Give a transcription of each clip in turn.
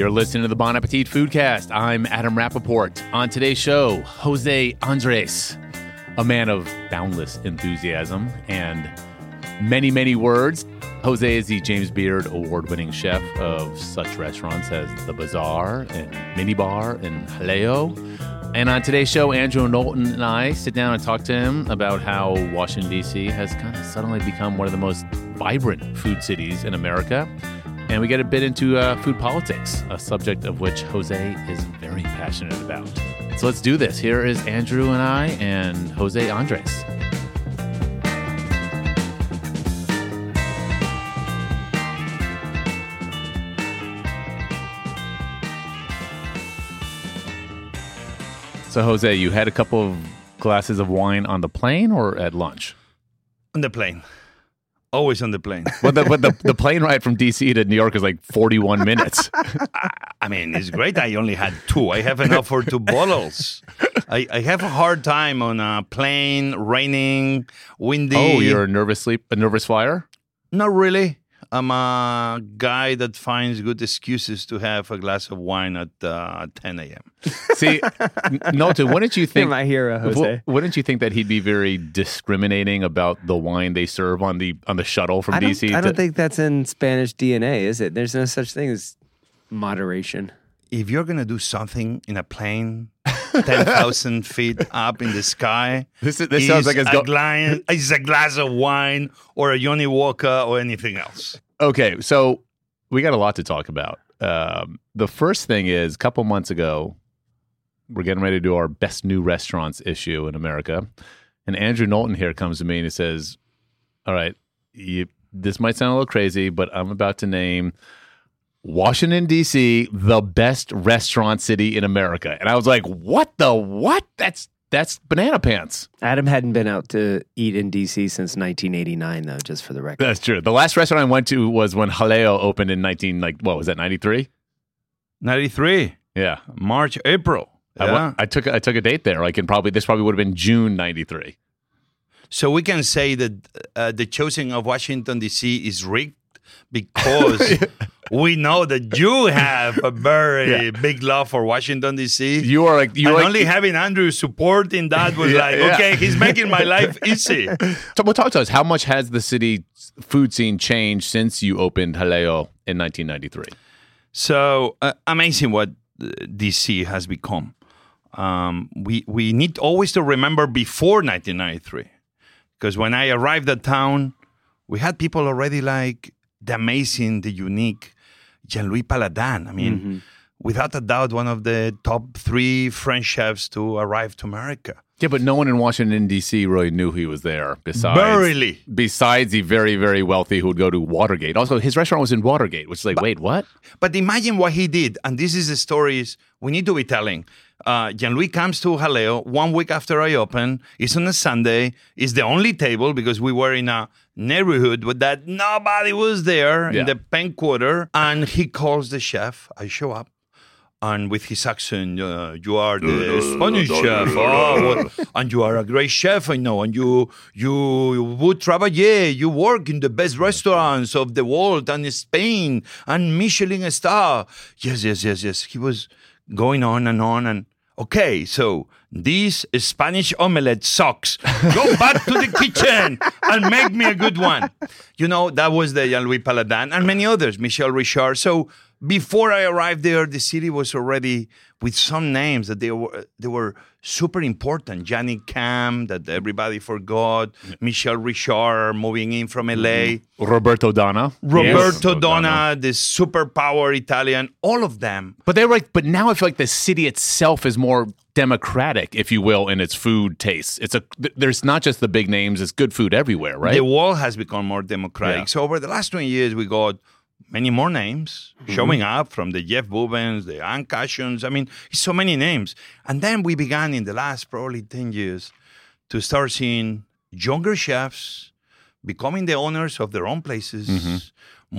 You're listening to the Bon Appetit Foodcast. I'm Adam Rappaport. On today's show, Jose Andres, a man of boundless enthusiasm and many, many words. Jose is the James Beard award winning chef of such restaurants as The Bazaar and Minibar and Jaleo. And on today's show, Andrew Knowlton and I sit down and talk to him about how Washington, D.C. has kind of suddenly become one of the most vibrant food cities in America. And we get a bit into uh, food politics, a subject of which Jose is very passionate about. So let's do this. Here is Andrew and I and Jose Andres. So, Jose, you had a couple of glasses of wine on the plane or at lunch? On the plane. Always on the plane. But the, but the, the plane ride from DC to New York is like 41 minutes. I mean, it's great. I only had two. I have enough for two bottles. I, I have a hard time on a plane, raining, windy. oh, you're a nervous sleep, a nervous flyer? Not really. I'm a guy that finds good excuses to have a glass of wine at uh, 10 a.m. See, Knowlton, wouldn't you You're think my hero, Jose. wou- wouldn't you think that he'd be very discriminating about the wine they serve on the on the shuttle from I don't, DC? I don't think that's in Spanish DNA, is it? There's no such thing as moderation. If you're going to do something in a plane, 10,000 feet up in the sky, This is- this sounds like is it's a go- gla- is a glass of wine or a Johnny Walker or anything else. Okay, so we got a lot to talk about. Um, the first thing is, a couple months ago, we're getting ready to do our best new restaurants issue in America, and Andrew Knowlton here comes to me and he says, "All right, you, this might sound a little crazy, but I'm about to name." Washington D.C. the best restaurant city in America, and I was like, "What the what? That's that's banana pants." Adam hadn't been out to eat in DC since 1989, though, just for the record. That's true. The last restaurant I went to was when Jaleo opened in 19 like what was that 93? 93, Yeah, March, April. I, went- I took I took a date there. Like in probably this probably would have been June '93. So we can say that uh, the choosing of Washington D.C. is rigged because we know that you have a very big love for Washington D.C. You are like you and like, only having Andrew supporting that was Yeah, like, yeah. okay, he's making my life easy. So, well, talk to us. How much has the city food scene changed since you opened Jaleo in 1993? So uh, amazing what uh, DC has become. Um, we we need always to remember before 1993, because when I arrived at town, we had people already like the amazing, the unique Jean-Louis Palladin. I mean, without a doubt, one of the top three French chefs to arrive to America. Yeah, but no one in Washington D.C. really knew he was there. Besides, Barely. besides the very very wealthy who would go to Watergate. Also, his restaurant was in Watergate, which is like, wait, what? But imagine what he did, and this is the stories we need to be telling. Uh, Jean-Louis comes to Jaleo one week after I open. It's on a Sunday. It's the only table because we were in a neighborhood with that nobody was there Yeah. in the Penn Quarter. And he calls the chef. I show up. And with his accent, uh, you are the uh, Spanish uh, chef, uh, oh, what- and you are a great chef, I know. And you, you would travailler, you work in the best restaurants of the world and Spain and Michelin star. Yes, yes, yes, yes. He was going on and on and okay. So this Spanish omelette sucks. Go back to the kitchen and make me a good one. You know that was the Jean-Louis Palladin and many others, Michel Richard. So before I arrived there, the city was already with some names that they were they were super important. Yannick Cam, that everybody forgot. Mm-hmm. Michel Richard moving in from LA. Mm-hmm. Roberto Donna. Roberto Yes. Donna, the superpower Italian, all of them. But they were like, but now I feel like the city itself is more democratic, if you will, in its food tastes. It's a there's not just the big names; it's good food everywhere, right? The world has become more democratic. Yeah. So over the last 20 years, we got many more names Mm-hmm. showing up from the Jeff Bubens, the Ann Cashions. I mean, so many names. And then we began in the last probably 10 years to start seeing younger chefs becoming the owners of their own places, Mm-hmm.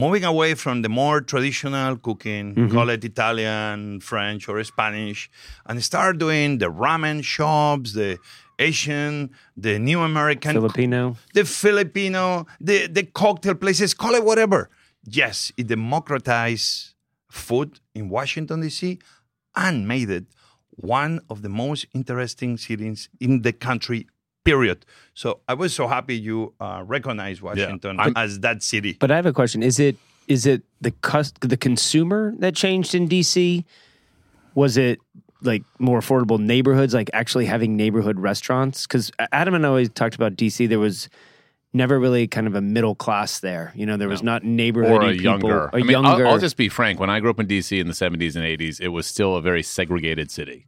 moving away from the more traditional cooking, call it Italian, French, or Spanish, and start doing the ramen shops, the Asian, the new American Filipino. the Filipino, the, the cocktail places, call it whatever. Yes, it democratized food in Washington, D.C., and made it one of the most interesting cities in the country, period. So I was so happy you uh, recognize Washington I'm- as that city. But I have a question. Is it is it the cus- the consumer that changed in DC? Was it like more affordable neighborhoods, like actually having neighborhood restaurants? Because Adam and I always talked about DC. There was never really kind of a middle class there. You know, there was not neighborhood or a people, younger. a I mean, younger. I'll, I'll just be frank. When I grew up in DC in the 70s and 80s, it was still a very segregated city.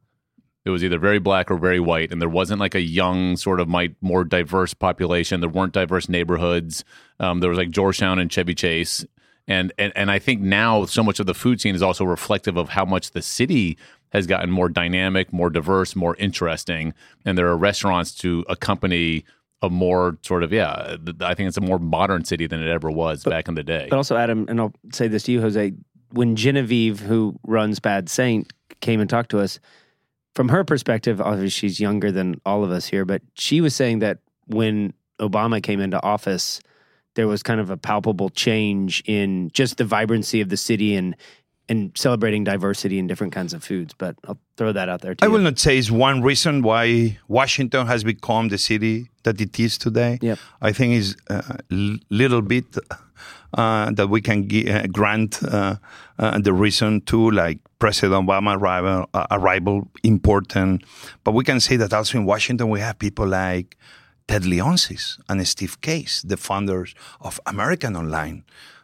It was either very black or very white, and there wasn't like a young, sort of my, more diverse population. There weren't diverse neighborhoods. Um, there was like Georgetown and Chevy Chase, and and and I think now so much of the food scene is also reflective of how much the city has gotten more dynamic, more diverse, more interesting, and there are restaurants to accompany a more sort of yeah. I think it's a more modern city than it ever was back in the day. But also, Adam, and I'll say this to you, Jose. When Genevieve, who runs Bad Saint, came and talked to us, from her perspective, obviously she's younger than all of us here, but she was saying that when Obama came into office, there was kind of a palpable change in just the vibrancy of the city and and celebrating diversity in different kinds of foods. But I'll throw that out there I you. will not say it's one reason why Washington has become the city that it is today. Yep. I think is a little bit uh, that we can gi- uh, grant uh, uh, the reason to, like President Obama arrival, uh, arrival important. But we can say that also in Washington we have people like Ted Leonsis and Steve Case, the founders of American Online,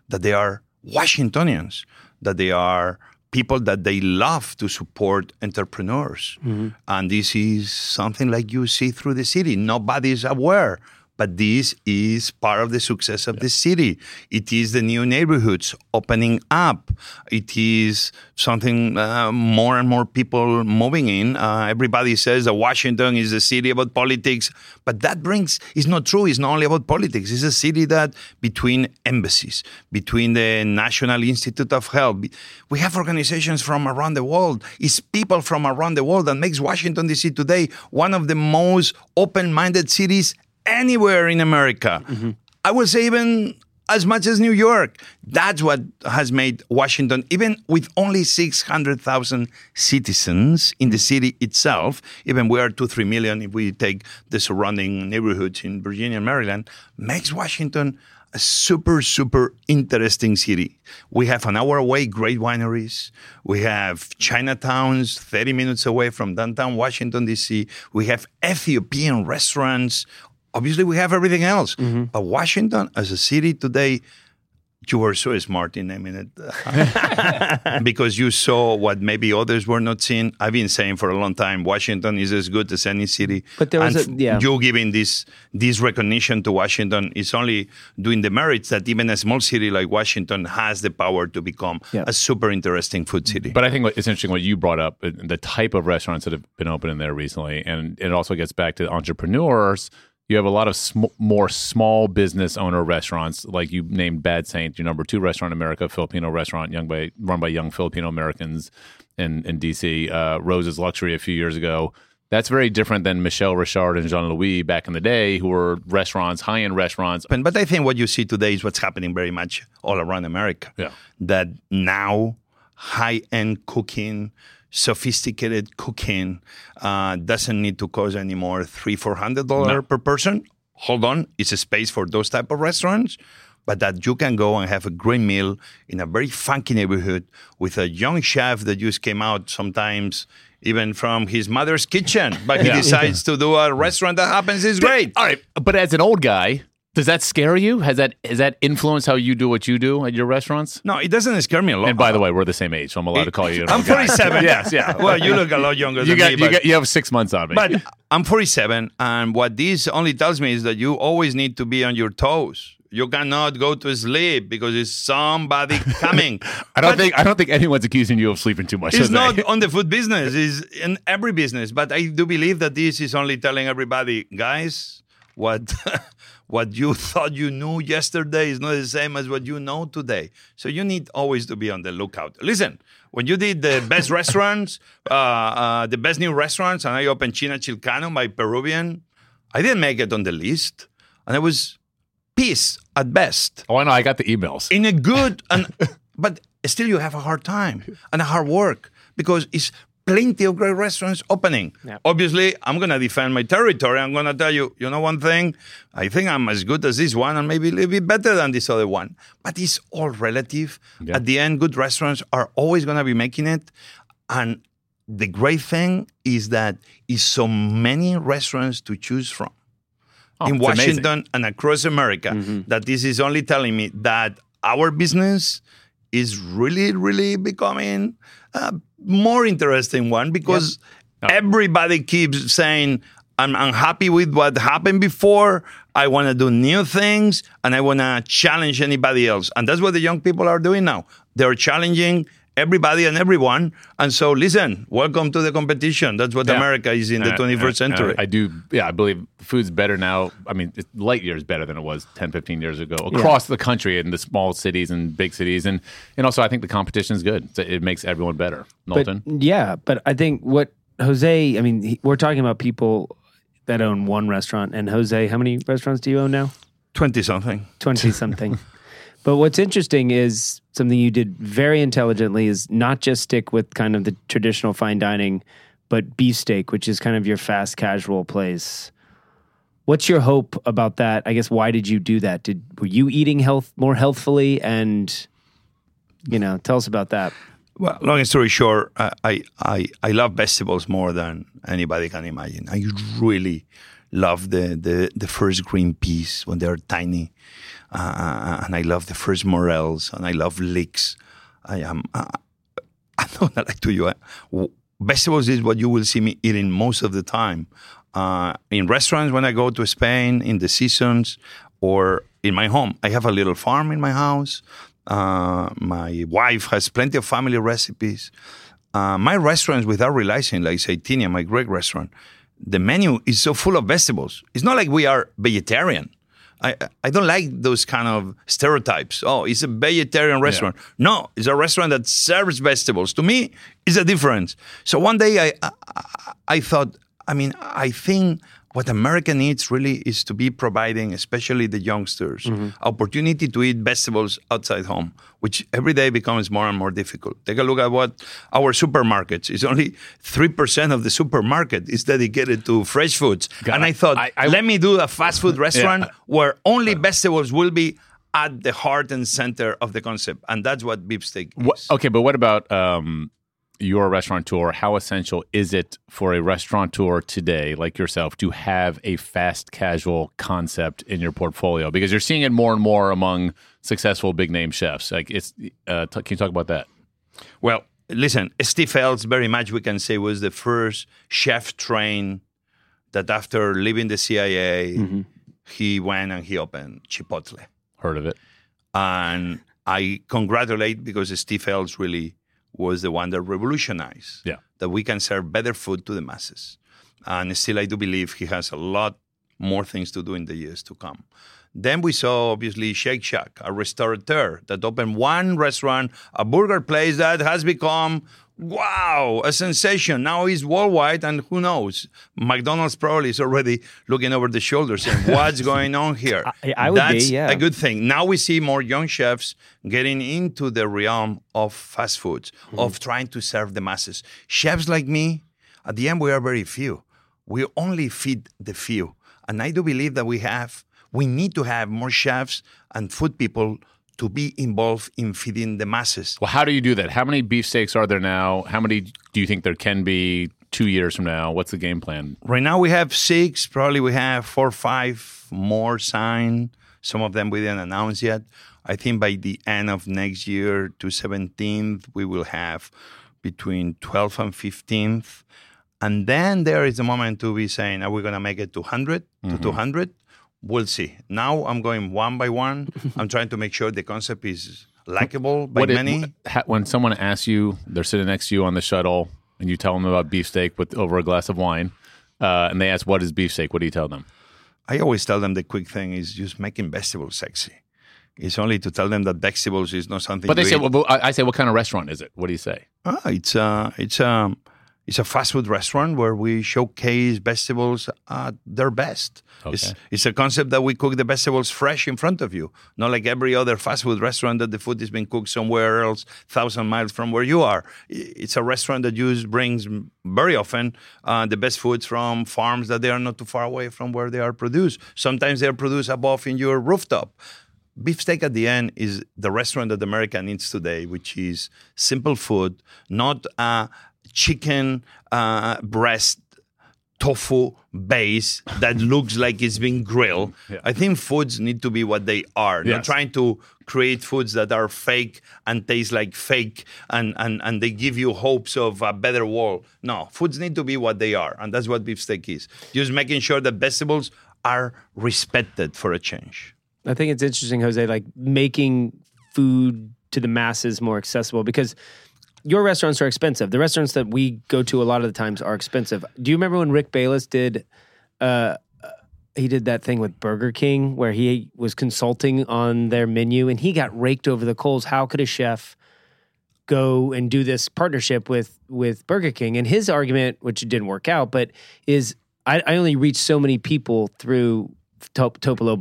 that they are Washingtonians, that they are people that they love to support entrepreneurs. Mm-hmm. And this is something like you see through the city. Nobody's aware, but this is part of the success of the city. It is the new neighborhoods opening up. It is something uh, more and more people moving in. Uh, everybody says that Washington is a city about politics, but that brings is not true. It's not only about politics. It's a city that between embassies, between the National Institute of Health, we have organizations from around the world. It's people from around the world that makes Washington D.C. today one of the most open-minded cities anywhere in America. I would say even as much as New York. That's what has made Washington, even with only 600,000 citizens in the city itself, even we are two, three million if we take the surrounding neighborhoods in Virginia and Maryland, makes Washington a super, super interesting city. We have an hour away great wineries. We have Chinatowns 30 minutes away from downtown Washington, D.C. We have Ethiopian restaurants. Obviously, we have everything else. But Washington as a city today, you were so smart in naming it because you saw what maybe others were not seeing. I've been saying for a long time, Washington is as good as any city. But there was And a- yeah. you giving this this recognition to Washington is only doing the merits that even a small city like Washington has the power to become Yeah. a super interesting food city. But I think what- it's interesting what you brought up, uh, the type of restaurants that have been open in there recently, and it also gets back to entrepreneurs. You have a lot of sm- more small business owner restaurants, like you named Bad Saint, your number two restaurant in America, Filipino restaurant, young by run by young Filipino Americans in in DC. Uh, Rose's Luxury a few years ago. That's very different than Michel Richard and Jean Louis back in the day, who were restaurants, high end restaurants. But, but I think what you see today is what's happening very much all around America. Yeah. That now high end cooking, sophisticated cooking uh, doesn't need to cost anymore three, four hundred dollars No. per person. Hold on, it's a space for those type of restaurants. But that you can go and have a great meal in a very funky neighborhood with a young chef that just came out sometimes even from his mother's kitchen, but he Yeah. decides to do a restaurant that happens is great. All right, but as an old guy, does that scare you? Has that has that influenced how you do what you do at your restaurants? No, it doesn't scare me a lot. And by the way, we're the same age, so I'm allowed to call you. I'm 47. yes, yeah. Well, you look a lot younger You than got me, you but, got you have six months on me. but I'm 47, and what this only tells me is that you always need to be on your toes. You cannot go to sleep because it's somebody coming. I don't But think I don't think anyone's accusing you of sleeping too much. It's not on the food business. It's in every business. But I do believe that this is only telling everybody, guys, what what you thought you knew yesterday is not the same as what you know today. So you need always to be on the lookout. Listen, when you did the best restaurants, uh, uh, the best new restaurants, and I opened China Chilcano, my Peruvian, I didn't make it on the list, and I was peace at best Oh, I know. I got the emails. in a good and but still you have a hard time and a hard work because it's plenty of great restaurants opening. Yeah. Obviously, I'm going to defend my territory. I'm going to tell you, you know, one thing, I think I'm as good as this one and maybe a little bit better than this other one. But it's all relative. Yeah. At the end, good restaurants are always going to be making it. And the great thing is that is so many restaurants to choose from Oh, in it's amazing. Washington and across America mm-hmm. that this is only telling me that our business is really, really becoming a more interesting one because oh. everybody keeps saying, I'm unhappy with what happened before. I want to do new things and I want to challenge anybody else. And that's what the young people are doing now. They're challenging everybody and everyone. And so, listen, welcome to the competition. That's what Yeah. America is in the Uh, 21st uh, uh, century. I do, yeah, I believe food's better now. I mean, it's light years better than it was 10, 15 years ago across the country in the small cities and big cities. And, and also, I think the competition is good. So It makes everyone better. But yeah, but I think what Jose, I mean, he, we're talking about people that own one restaurant. And Jose, how many restaurants do you own now? 20 something. 20 something. but what's interesting is something you did very intelligently is not just stick with kind of the traditional fine dining, but beefsteak, which is kind of your fast casual place. What's your hope about that? I guess why did you do that? Did were you eating health more healthfully and you know, tell us about that. Well, long story short, I, I, I, love vegetables more than anybody can imagine. I really love the, the, the first green peas when they're tiny. Uh, and I love the first morels and I love leeks. I am, uh, I know, like to you, uh, vegetables is what you will see me eating most of the time. Uh, in restaurants when I go to Spain, in the seasons, or in my home. I have a little farm in my house. Uh, my wife has plenty of family recipes. Uh, my restaurants, without realizing, like Zaytinya, my Greek restaurant, the menu is so full of vegetables. It's not like we are vegetarian. I, I don't like those kind of stereotypes. Oh, it's a vegetarian restaurant. No, it's a restaurant that serves vegetables. To me, it's a difference. So one day I, I, I thought, I mean, I think what America needs really is to be providing, especially the youngsters, opportunity to eat vegetables outside home, which every day becomes more and more difficult. Take a look at what our supermarkets is. Only three percent of the supermarket is dedicated to fresh foods. God, and I thought, I- I- let me do a fast food restaurant Yeah. where only vegetables will be at the heart and center of the concept, and that's what beefsteak is. What, okay, but what about um, your restaurateur? How essential is it for a restaurateur today, like yourself, to have a fast casual concept in your portfolio? Because you're seeing it more and more among successful big name chefs. Like, it's uh, t- can you talk about that? Well, listen, Steve Ells very much we can say was the first chef trained that after leaving the CIA, he went and he opened Chipotle. Heard of it? And I congratulate because Steve Ells really was the one that revolutionized Yeah. that we can serve better food to the masses. And still, I do believe he has a lot more things to do in the years to come. Then we saw, obviously, Shake Shack, a restaurateur that opened one restaurant, a burger place that has become, wow, a sensation. Now he's worldwide, and who knows? McDonald's probably is already looking over the shoulder saying, what's going on here? I- I would be, That's yeah. a good thing. Now we see more young chefs getting into the realm of fast foods, Mm-hmm. of trying to serve the masses. Chefs like me, at the end, we are very few. We only feed the few. And I do believe that we have, we need to have more chefs and food people to be involved in feeding the masses. Well, how do you do that? How many beefsteaks are there now? How many do you think there can be two years from now? What's the game plan? Right now we have six, probably we have four or five more signed. Some of them we didn't announce yet. I think by the end of next year to 17th, we will have between 12 and 15th. And then there is a moment to be saying, are we going to make it to 100 to mm-hmm. 200? We'll see. Now I'm going one by one. I'm trying to make sure the concept is likable by What many. ha- when someone asks you, they're sitting next to you on the shuttle, and you tell them about beefsteak with over a glass of wine, uh, and they ask, "What is beefsteak?" What do you tell them? I always tell them the quick thing is just making vegetables sexy. It's only to tell them that vegetables is not something. But they say, well, I say, what kind of restaurant is it? What do you say? Ah, it's a it's a It's a fast food restaurant where we showcase vegetables at their best. It's, Okay. it's a concept that we cook the vegetables fresh in front of you, not like every other fast food restaurant that the food is being cooked somewhere else, thousand miles from where you are. It's a restaurant that use brings very often uh, the best foods from farms that they are not too far away from where they are produced. Sometimes they are produced above in your rooftop. Beefsteak at the end is the restaurant that America needs today, which is simple food, not a chicken uh, breast tofu base that looks like it's been grilled. I think foods need to be what they are. Not Yes. trying to create foods that are fake and taste like fake and, and, and they give you hopes of a better world. No, foods need to be what they are. And that's what beefsteak is. Just making sure that vegetables are respected for a change. I think it's interesting, Jose, like making food to the masses more accessible because your restaurants are expensive. The restaurants that we go to a lot of the times are expensive. Do you remember when Rick Bayless did uh he did that thing with Burger King where he was consulting on their menu and he got raked over the coals. How could a chef go and do this partnership with with Burger King? And his argument, which didn't work out, but is I, I only reach so many people through Top, Topolo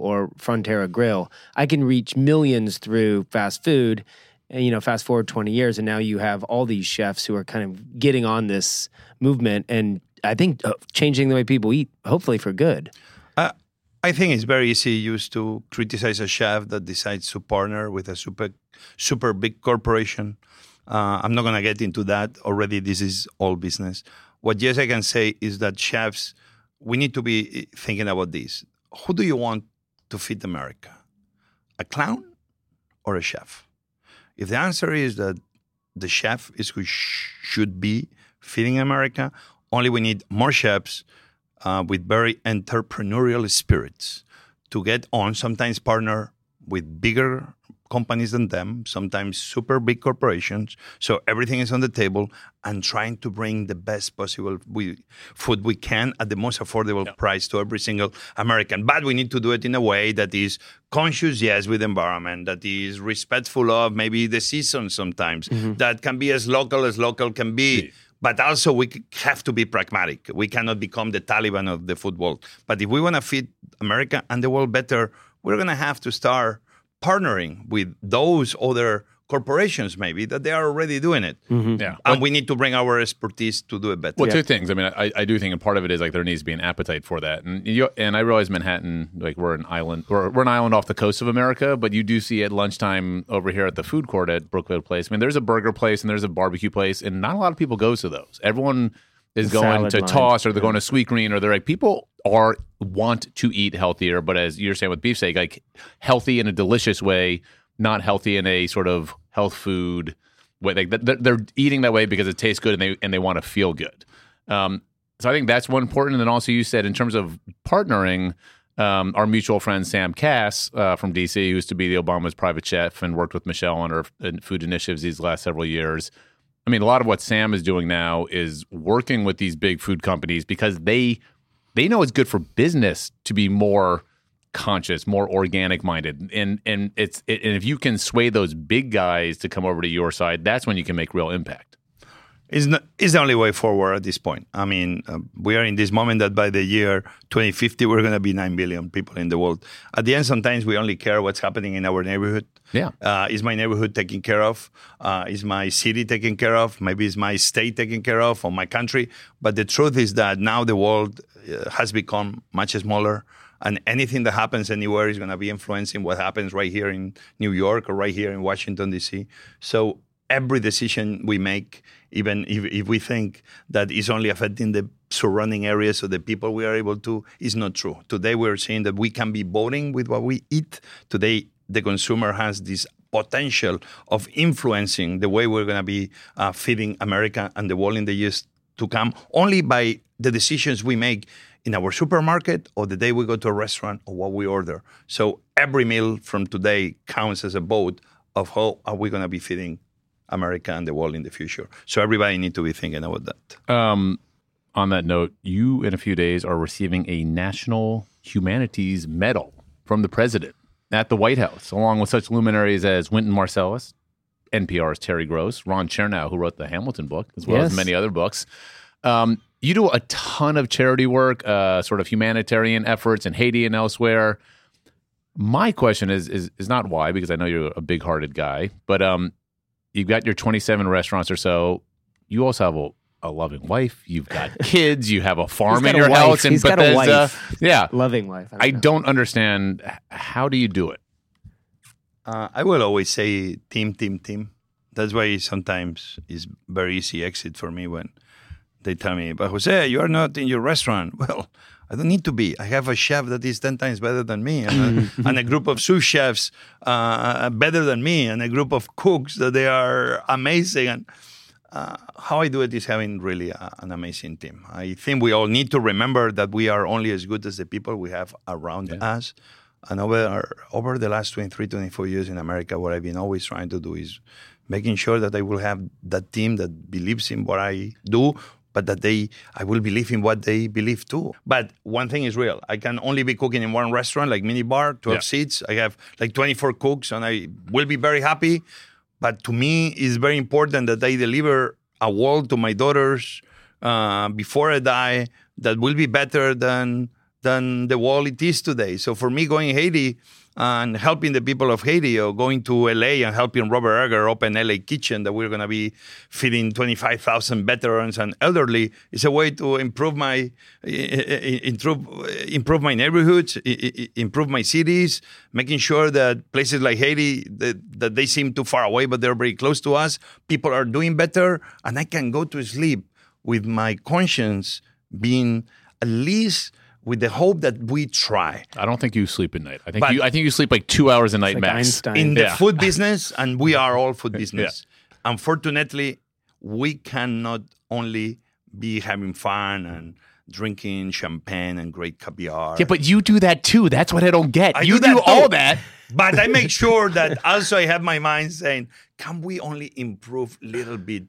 or Frontera Grill. I can reach millions through fast food. And, you know, fast forward 20 years, and now you have all these chefs who are kind of getting on this movement and I think uh, changing the way people eat, hopefully for good. Uh, I think it's very easy used to criticize a chef that decides to partner with a super super big corporation. Uh, I'm not going to get into that. Already, this is all business. What yes, I can say is that chefs, we need to be thinking about this. Who do you want to feed America? A clown or a chef? If the answer is that the chef is who sh- should be feeding America, only we need more chefs uh, with very entrepreneurial spirits to get on, sometimes partner with bigger companies than them, sometimes super big corporations. So everything is on the table and trying to bring the best possible we, food we can at the most affordable price to every single American. But we need to do it in a way that is conscious, yes, with environment, that is respectful of maybe the season sometimes, mm-hmm. that can be as local as local can be. But also, we have to be pragmatic. We cannot become the Taliban of the food world. But if we want to feed America and the world better, we're going to have to start partnering with those other corporations, maybe that they are already doing it. Mm-hmm. Yeah. And we need to bring our expertise to do it better. Well, two things. I mean, I, I do think, and part of it is like there needs to be an appetite for that. And you, and I realize Manhattan, like we're an island, we're, we're an island off the coast of America, but you do see at lunchtime over here at the food court at Brookfield Place. I mean, there's a burger place and there's a barbecue place, and not a lot of people goes to those. Everyone is The going to line. Toss or they're going to Sweetgreen or they're like people are want to eat healthier, but as you're saying with beefsteak, like healthy in a delicious way, not healthy in a sort of health food way. Like they're, eating that way because it tastes good and they and they want to feel good. Um, so I think that's one important. And then also you said in terms of partnering, um, our mutual friend Sam Kass uh, from DC, who used to be the Obama's private chef and worked with Michelle on her uh, food initiatives these last several years. I mean, a lot of what Sam is doing now is working with these big food companies because they they know it's good for business to be more conscious, more organic minded, and and it's it, and if you can sway those big guys to come over to your side, that's when you can make real impact. is the only way forward at this point. I mean, uh, we are in this moment that by the year 2050 we're going to be 9 billion people in the world. At the end, sometimes we only care what's happening in our neighborhood. Yeah. Uh, is my neighborhood taken care of? Uh, is my city taken care of? Maybe is my state taken care of or my country? But the truth is that now the world uh, has become much smaller. And anything that happens anywhere is going to be influencing what happens right here in New York or right here in Washington, D.C. So every decision we make, even if, if we think that is only affecting the surrounding areas of the people we are able to, is not true. Today we're seeing that we can be voting with what we eat. Today the consumer has this potential of influencing the way we're going to be uh, feeding America and the world in the years to come only by the decisions we make in our supermarket or the day we go to a restaurant or what we order. So every meal from today counts as a vote of how are we going to be feeding America and the world in the future. So everybody need to be thinking about that. Um, on that note, you in a few days are receiving a National Humanities Medal from the president at the White House, along with such luminaries as Wynton Marsalis, NPR's Terry Gross, Ron Chernow, who wrote the Hamilton book, as well as many other books. Um, you do a ton of charity work, uh, sort of humanitarian efforts in Haiti and elsewhere. My question is is is not why, because I know you're a big hearted guy, but um, you've got your 27 restaurants or so. You also have a, a loving wife. You've got kids. You have a farm got in a your wife. house in He's got a Bethesda. wife. Yeah, Loving wife. I know. don't understand. How do you do it? Uh, I will always say team, team, team. That's why sometimes it's very easy exit for me when they tell me, but Jose, you are not in your restaurant. Well, I don't need to be. I have a chef that is 10 times better than me and a, and a group of sous chefs uh, better than me and a group of cooks that they are amazing. And uh, how I do it is having really a, an amazing team. I think we all need to remember that we are only as good as the people we have around us. And over over the last 23, 24 years in America, what I've been always trying to do is making sure that I will have that team that believes in what I do, but that they I will believe in what they believe too. But one thing is real. I can only be cooking in one restaurant, like mini bar, 12 Yeah. seats. I have like 24 cooks and I will be very happy. But to me, it's very important that I deliver a world to my daughters uh, before I die that will be better than than the world it is today. So for me, going Haiti and helping the people of Haiti, or going to LA and helping Robert Egger open LA Kitchen, that we're going to be feeding 25,000 veterans and elderly, is a way to improve my improve improve my neighborhoods, improve my cities, making sure that places like Haiti that, that they seem too far away, but they're very close to us. People are doing better, and I can go to sleep with my conscience being at least with the hope that we try. I don't think you sleep at night. I think But- you. I think you sleep like two hours a night Like max. Einstein. in the Yeah. food business, and we are all food business. Unfortunately, we cannot only be having fun and drinking champagne and great caviar. Yeah, but you do that too. That's what I don't get. I you do that too. all that. But I make sure that also I have my mind saying, can we only improve a little bit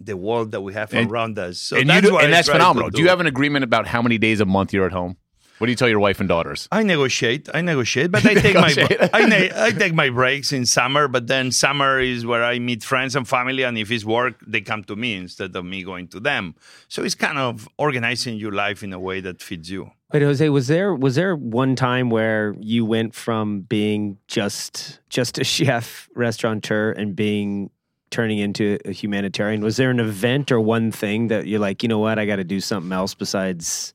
the world that we have And- around us? So and you that's do, and that's phenomenal. Do you have an agreement about how many days a month you're at home? What do you tell your wife and daughters? I negotiate. I negotiate, but I take my I, ne- I take my breaks in summer. But then summer is where I meet friends and family, and if it's work, they come to me instead of me going to them. So it's kind of organizing your life in a way that fits you. Wait, Jose, was there was there one time where you went from being just just a chef restaurateur and being turning into a humanitarian? Was there an event or one thing that you're like, you know what, I got to do something else besides?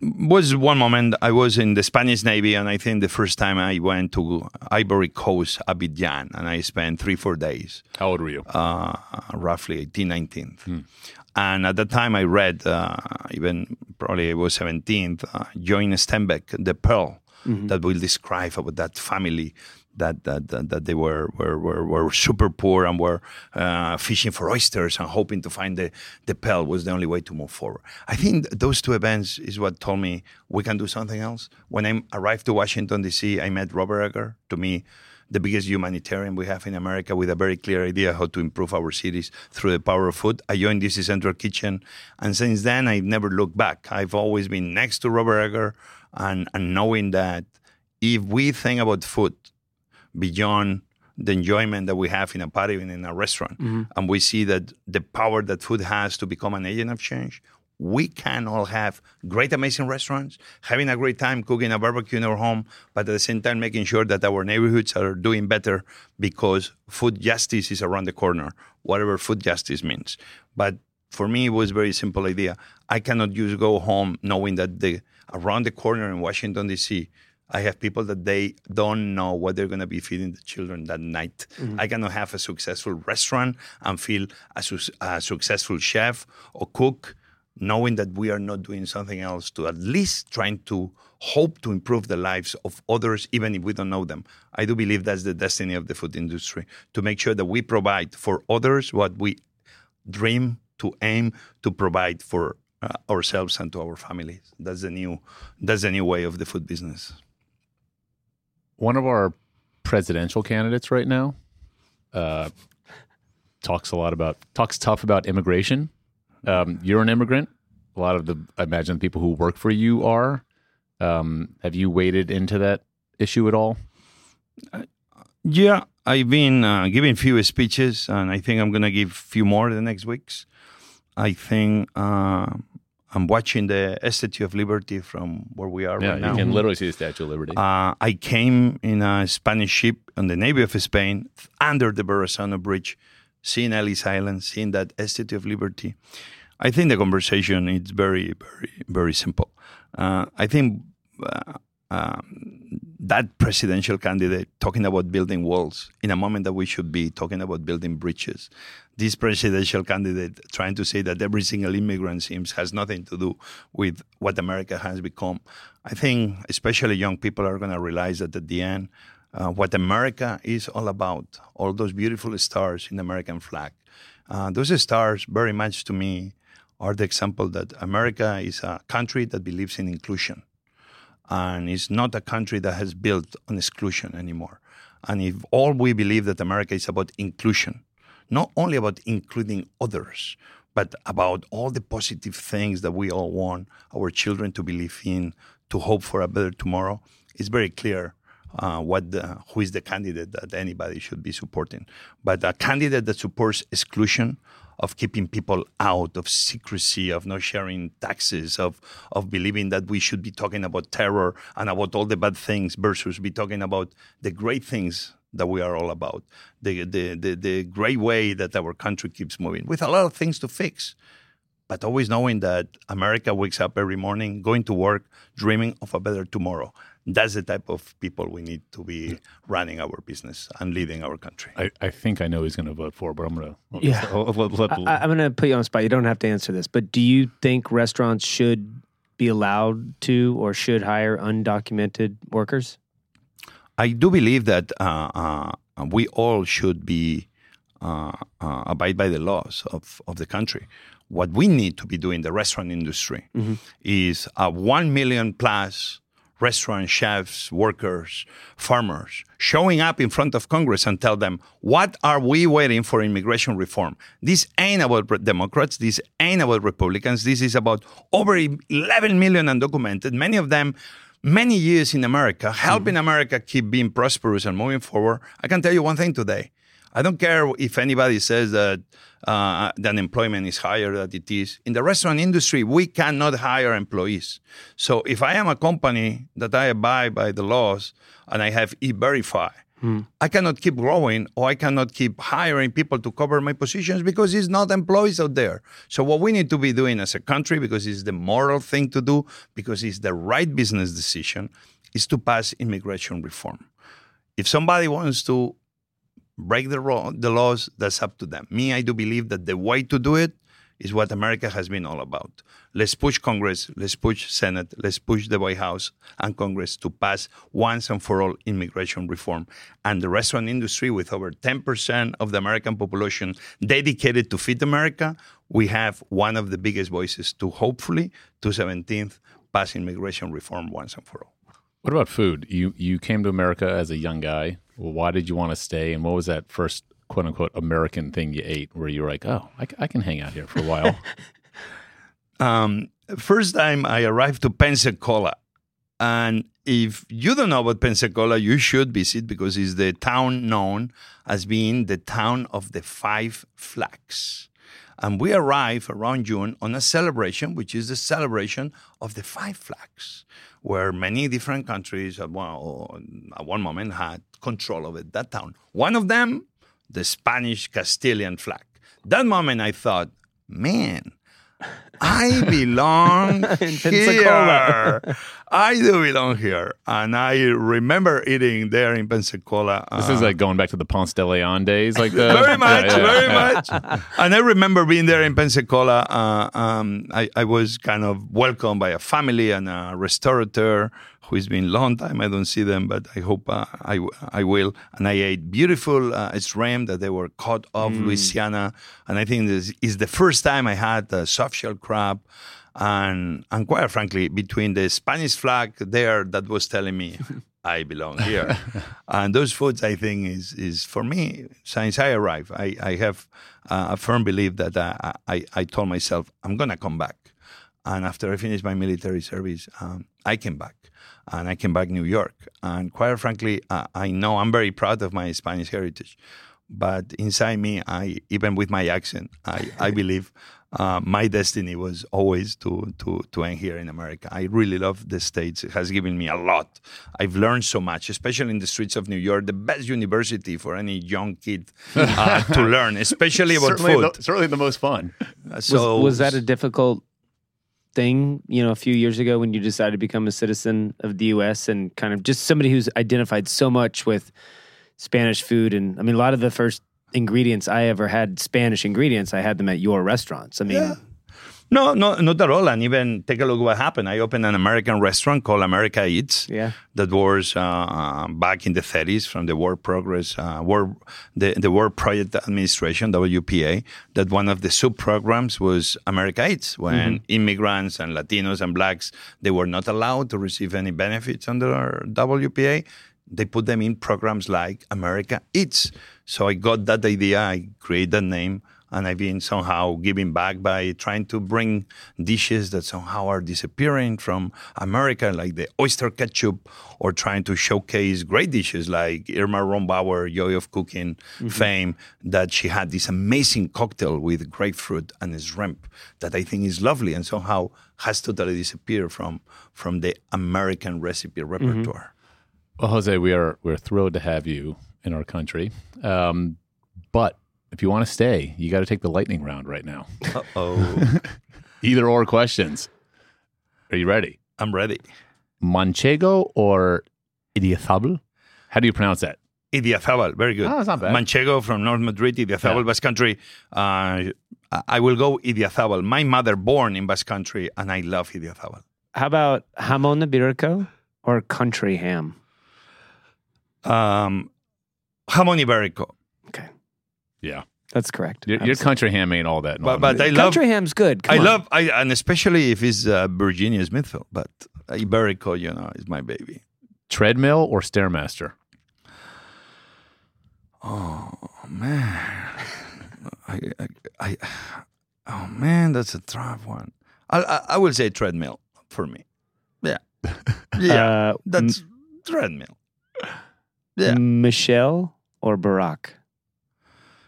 was one moment I was in the Spanish Navy, and I think the first time I went to Ivory Coast, Abidjan, and I spent three, four days, How old were you? uh, roughly 18, 19th. And at that time, I read, uh, even probably I was 17th, uh, John Steinbeck, The Pearl, that will describe about that family. That, that, that, that they were, were, were, were super poor and were uh, fishing for oysters and hoping to find the, the pearl was the only way to move forward. I think those two events is what told me we can do something else. When I arrived to Washington, D.C., I met Robert Egger. To me, the biggest humanitarian we have in America with a very clear idea how to improve our cities through the power of food. I joined DC Central Kitchen, and since then, I've never looked back. I've always been next to Robert Egger and, and knowing that if we think about food beyond the enjoyment that we have in a party and in a restaurant, mm-hmm. and we see that the power that food has to become an agent of change, we can all have great, amazing restaurants, having a great time cooking a barbecue in our home, but at the same time making sure that our neighborhoods are doing better because food justice is around the corner, whatever food justice means. But for me, it was a very simple idea. I cannot just go home knowing that the around the corner in Washington D.C. I have people that they don't know what they're going to be feeding the children that night. I cannot have a successful restaurant and feel a, su- a successful chef or cook knowing that we are not doing something else to at least trying to hope to improve the lives of others, even if we don't know them. I do believe that's the destiny of the food industry to make sure that we provide for others what we dream to aim to provide for uh, ourselves and to our families. That's the new that's the new way of the food business. One of our presidential candidates right now uh, talks a lot about talks tough about immigration. Um, you're an immigrant. A lot of the I imagine the people who work for you are. Um, have you waded into that issue at all? Yeah, I've been uh, giving few speeches, and I think I'm going to give few more the next weeks. I think uh, I'm watching the Statue of Liberty from where we are Yeah, right now. you can literally see the Statue of Liberty. Uh, I came in a Spanish ship on the Navy of Spain under the Verrazano Bridge, seeing Ellis Island, seeing that Statue of Liberty. I think the conversation is very, very, very simple. Uh, I think uh, um, that presidential candidate talking about building walls in a moment that we should be talking about building bridges. This presidential candidate trying to say that every single immigrant seems has nothing to do with what America has become. I think especially young people are going to realize that at the end, uh, what America is all about, all those beautiful stars in the American flag, uh, those stars very much to me are the example that America is a country that believes in inclusion and it's not a country that has built on exclusion anymore. And if all we believe that America is about inclusion, not only about including others, but about all the positive things that we all want our children to believe in, to hope for a better tomorrow, it's very clear uh, what the, who is the candidate that anybody should be supporting. But a candidate that supports exclusion, of keeping people out, of secrecy, of not sharing taxes, of of believing that we should be talking about terror and about all the bad things versus be talking about the great things that we are all about, the the the, the great way that our country keeps moving, with a lot of things to fix. But always knowing that America wakes up every morning, going to work, dreaming of a better tomorrow that's the type of people we need to be running our business and leading our country. I, I think I know he's going to vote for, but I'm going to. Yeah. I, am going to put you on the spot. You don't have to answer this, but do you think restaurants should be allowed to or should hire undocumented workers? I do believe that uh, uh, we all should be uh, uh abide by the laws of, of the country. What we need to be doing, the restaurant industry, mm-hmm. is a one million plus restaurant chefs, workers, farmers showing up in front of Congress and tell them, what are we waiting for immigration reform? This ain't about Democrats. This ain't about Republicans. This is about over 11 million undocumented, many of them many years in America, helping mm-hmm. America keep being prosperous and moving forward. I can tell you one thing today. I don't care if anybody says that uh, the unemployment is higher than it is. In the restaurant industry, we cannot hire employees. So if I am a company that I abide by the laws and I have e-verify, hmm. I cannot keep growing or I cannot keep hiring people to cover my positions because it's not employees out there. So what we need to be doing as a country, because it's the moral thing to do, because it's the right business decision, is to pass immigration reform. If somebody wants to break the, ro- the laws, that's up to them. Me, I do believe that the way to do it is what America has been all about. Let's push Congress, let's push Senate, let's push the White House and Congress to pass once and for all immigration reform. And the restaurant industry, with over 10% of the American population dedicated to feed America, we have one of the biggest voices to hopefully, to 17th, pass immigration reform once and for all. What about food? You you came to America as a young guy. Why did you want to stay? And what was that first quote unquote American thing you ate where you were like, oh, I, I can hang out here for a while? um, first time I arrived to Pensacola. And if you don't know about Pensacola, you should visit because it's the town known as being the town of the five flags. And we arrive around June on a celebration, which is the celebration of the five flags, where many different countries at one, at one moment had control of it, that town. One of them, the Spanish Castilian flag. That moment I thought, man, I belong here. I do belong here. And I remember eating there in Pensacola. This uh, is like going back to the Ponce de Leon days, like the very much, yeah, yeah, very yeah. much. And I remember being there in Pensacola. Uh, um, I, I, was kind of welcomed by a family and a restaurateur who has been a long time. I don't see them, but I hope uh, I, I will. And I ate beautiful uh, shrimp that they were caught off mm. Louisiana. And I think this is the first time I had a soft shell crab. And, and quite frankly, between the Spanish flag there that was telling me I belong here. and those foods, I think, is is for me. Since I arrived, I, I have uh, a firm belief that I, I, I told myself I'm gonna come back And after I finished my military service, um, I came back, and I came back to New York. And quite frankly, uh, I know I'm very proud of my Spanish heritage, but inside me, I even with my accent, I, I believe uh, my destiny was always to, to, to end here in America. I really love the States. It has given me a lot. I've learned so much, especially in the streets of New York, the best university for any young kid uh, to learn, especially about certainly, food. The, certainly the most fun. so was, was that a difficult thing, you know, a few years ago when you decided to become a citizen of the US and kind of just somebody who's identified so much with Spanish food and I mean a lot of the first ingredients I ever had Spanish ingredients, I had them at your restaurants. I mean Yeah. No, no, not at all. And even take a look what happened. I opened an American restaurant called America Eats. Yeah. That was uh, back in the 30s from the World Progress, uh, World, the, the World Project Administration, WPA, that one of the sub programs was America Eats, when immigrants and Latinos and blacks, they were not allowed to receive any benefits under WPA. They put them in programs like America Eats. So I got that idea, I created that name, and I've been somehow giving back by trying to bring dishes that somehow are disappearing from America, like the oyster ketchup, or trying to showcase great dishes like Irma Rombauer, Joy of Cooking fame, that she had this amazing cocktail with grapefruit and shrimp that I think is lovely and somehow has totally disappeared from from the American recipe repertoire. Well, Jose, we are we're thrilled to have you in our country. Um, but if you want to stay, you got to take the lightning round right now. Oh, Either or questions. Are you ready? I'm ready. Manchego or Idiazabal? How do you pronounce that? Idiazabal, very good. Oh, that's not bad. Manchego from North Madrid, Idiazabal, Yeah. Basque Country. Uh, I- I will go Idiazabal. My mother born in Basque Country, and I love Idiazabal. how about jamon iberico or country ham? Um, jamón ibérico. Okay. Yeah, That's correct. your, your country ham ain't all that. But, but I love, country ham's good. I on. love, I, and especially if it's uh, Virginia Smithfield. But Iberico, you know, is my baby. treadmill or stairmaster. Oh man, I, I, I, oh man, that's a tough one. I, I, I will say treadmill for me. Yeah, yeah, Uh, that's treadmill. Yeah, Michelle or Barack?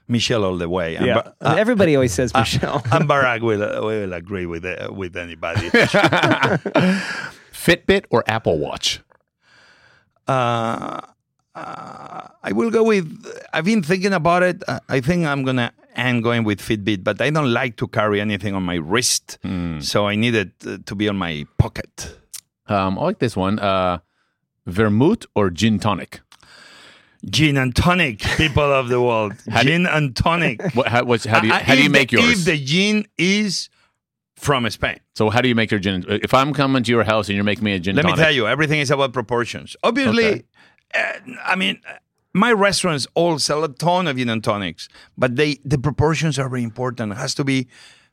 Michelle all the way. And Yeah. Ba- uh, Everybody always says Michelle. and Barack will, uh, will agree with uh, with anybody. Fitbit or Apple Watch. uh, uh, I will go with. I've been thinking about it. Uh, I think I'm gonna end going with Fitbit, but I don't like to carry anything on my wrist, so I need it uh, to be on my pocket. Um, I like this one. Uh, vermouth or gin tonic. Gin and tonic, people of the world. Gin and tonic. What, how, what's, how do you how do you make the, yours? If the gin is from Spain. so how do you make your gin? If I'm coming to your house and you're making me a gin Let tonic, me tell you, everything is about proportions. Obviously, Okay. uh, I mean, my restaurants all sell a ton of gin and tonics, but they the proportions are very important. It has to be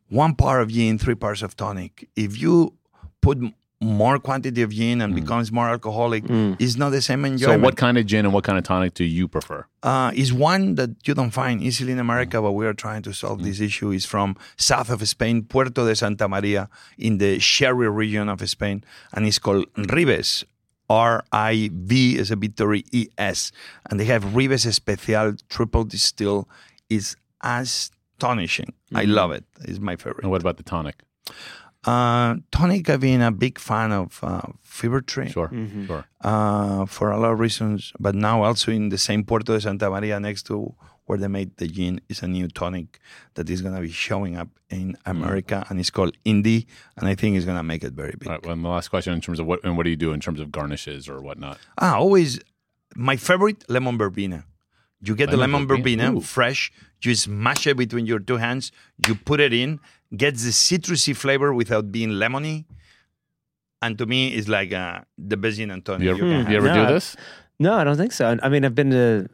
one part of gin, three parts of tonic. If you put more quantity of gin and becomes more alcoholic, it's not the same Mm. So what kind of gin and what kind of tonic do you prefer? uh, is one that you don't find easily in America, but we are trying to Mm. solve this issue. Is from south of Spain, Puerto de Santa Maria, in the Sherry region of Spain, and it's called Rives. R I V is a Victory E S, and they have Rives Especial Triple Distill. is astonishing. I Mm-hmm. love it. It's my favorite. And what about the tonic? Uh, tonic, I've been a big fan of uh, Fever Tree Sure, Mm-hmm. sure. uh, for a lot of reasons. But now also in the same Puerto de Santa Maria next to where they made the gin is a new tonic that is going to be showing up in America and it's called Indi. And I think it's going to make it very big. All right. Well, and the last question in terms of what and what do you do in terms of garnishes or whatnot? Ah, always my favorite lemon verbena. You get the Lemon lemon verbena, verbena fresh, you smash it between your two hands, you put it in, gets the citrusy flavor without being lemony. And to me, it's like uh, the best gin and tonic. You you ever, can you ever No, do this? No, I don't think so. I mean, I've been to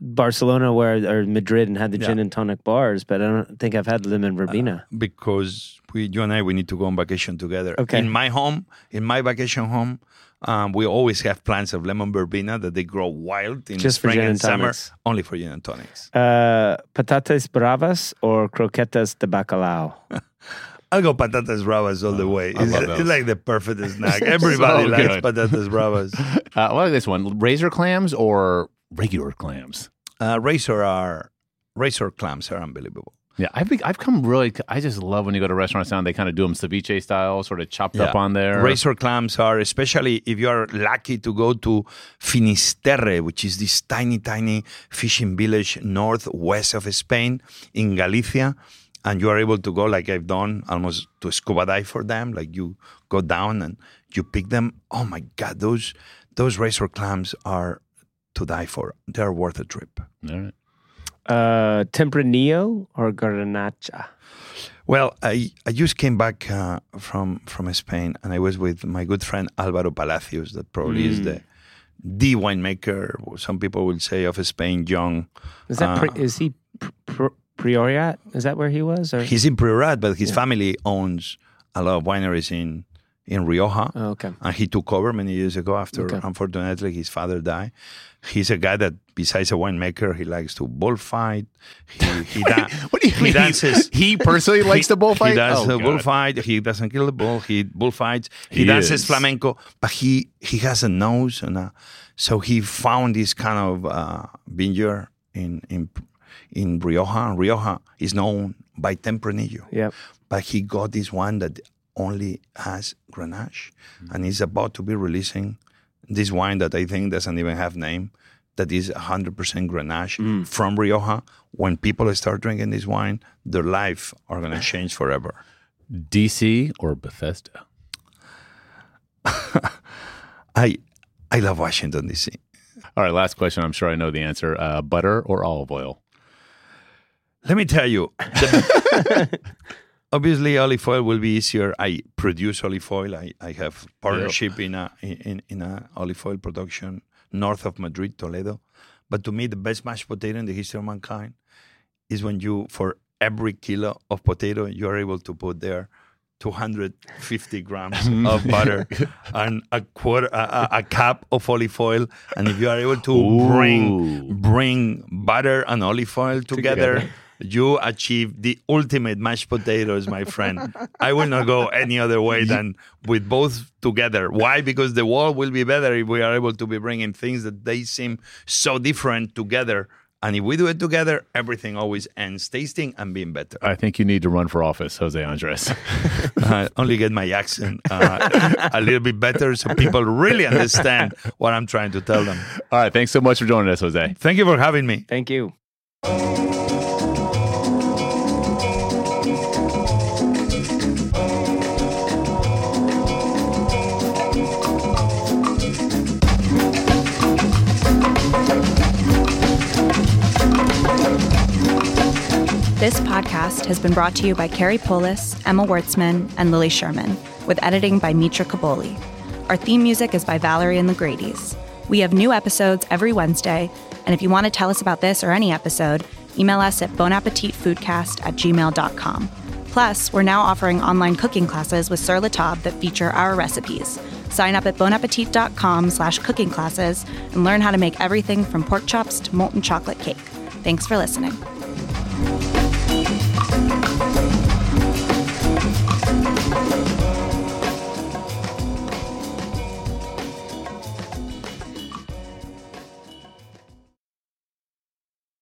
Barcelona where or Madrid and had the gin and tonic bars, but I don't think I've had lemon verbena. because we, you and I, we need to go on vacation together. Okay. In my home, in my vacation home, um, we always have plants of lemon verbena that they grow wild in Just spring and and summer, only for gin and tonics. Uh, patatas bravas or croquetas de bacalao? I'll go patatas bravas all the way. It's, it's like the perfect snack. Everybody So likes good. patatas bravas. Uh, I like this one. Razor clams or regular clams? Uh, razor are razor clams are unbelievable. Yeah, I've be, I've come really. I just love when you go to restaurants now. They kind of do them ceviche style, sort of chopped up on there. Razor clams are, especially if you are lucky to go to Finisterre, which is this tiny, tiny fishing village northwest of Spain in Galicia. And you are able to go, like I've done, almost to scuba dive for them. Like you go down and you pick them. Oh my God, those those razor clams are to die for. They're worth a trip. All right. Uh, Tempranillo or Garnacha? Well, I, I just came back uh, from from Spain, and I was with my good friend Alvaro Palacios. That probably is the the winemaker. Some people will say of Spain, young. Is that Uh, is he pr- pr- Priorat? Is that where he was? Or He's in Priorat, but his family owns a lot of wineries in in Rioja. oh, okay. And he took over many years ago after, Okay. unfortunately, his father died. He's a guy that, besides a winemaker, he likes to bullfight. He, he, da- What do you he mean? dances. He personally likes to bullfight. He does Oh, bullfight. He doesn't kill the bull. He bullfights. He, He dances is. flamenco, but he he has a nose and a, so he found this kind of uh, vineyard in in in Rioja. Rioja is known by Tempranillo, Yep. but he got this one that only has Grenache, and he's about to be releasing this wine that I think doesn't even have name. That is 100% Grenache from Rioja. When people start drinking this wine, their life are going to change forever. DC or Bethesda? I I love Washington D.C. All right, last question. I'm sure I know the answer. Uh, butter or olive oil? Let me tell you, the- obviously olive oil will be easier. I produce olive oil. I, I have partnership in a in, in a olive oil production north of Madrid, Toledo. But to me, the best mashed potato in the history of mankind is when you, for every kilo of potato, you are able to put there 250 grams of butter and a quarter, a, a, a cup of olive oil. And if you are able to Ooh. bring bring butter and olive oil together, Together. You achieve the ultimate mashed potatoes, my friend. I will not go any other way than with both together. Why? Because the world will be better if we are able to be bringing things that they seem so different together. And if we do it together, everything always ends tasting and being better. I think you need to run for office, Jose Andres. uh, only get my accent uh, a little bit better so people really understand what I'm trying to tell them. All right, thanks so much for joining us, Jose. Thank you for having me. Thank you. This podcast has been brought to you by Carey Polis, Emma Wartzman, and Lily Sherman, with editing by Mitra Kaboli. Our theme music is by Valerie and the Grady's. We have new episodes every Wednesday, and if you want to tell us about this or any episode, email us at bonappetitfoodcast at gmail.com. Plus, we're now offering online cooking classes with Sur La Table that feature our recipes. Sign up at bonappetit.com slash cooking classes and learn how to make everything from pork chops to molten chocolate cake. Thanks for listening.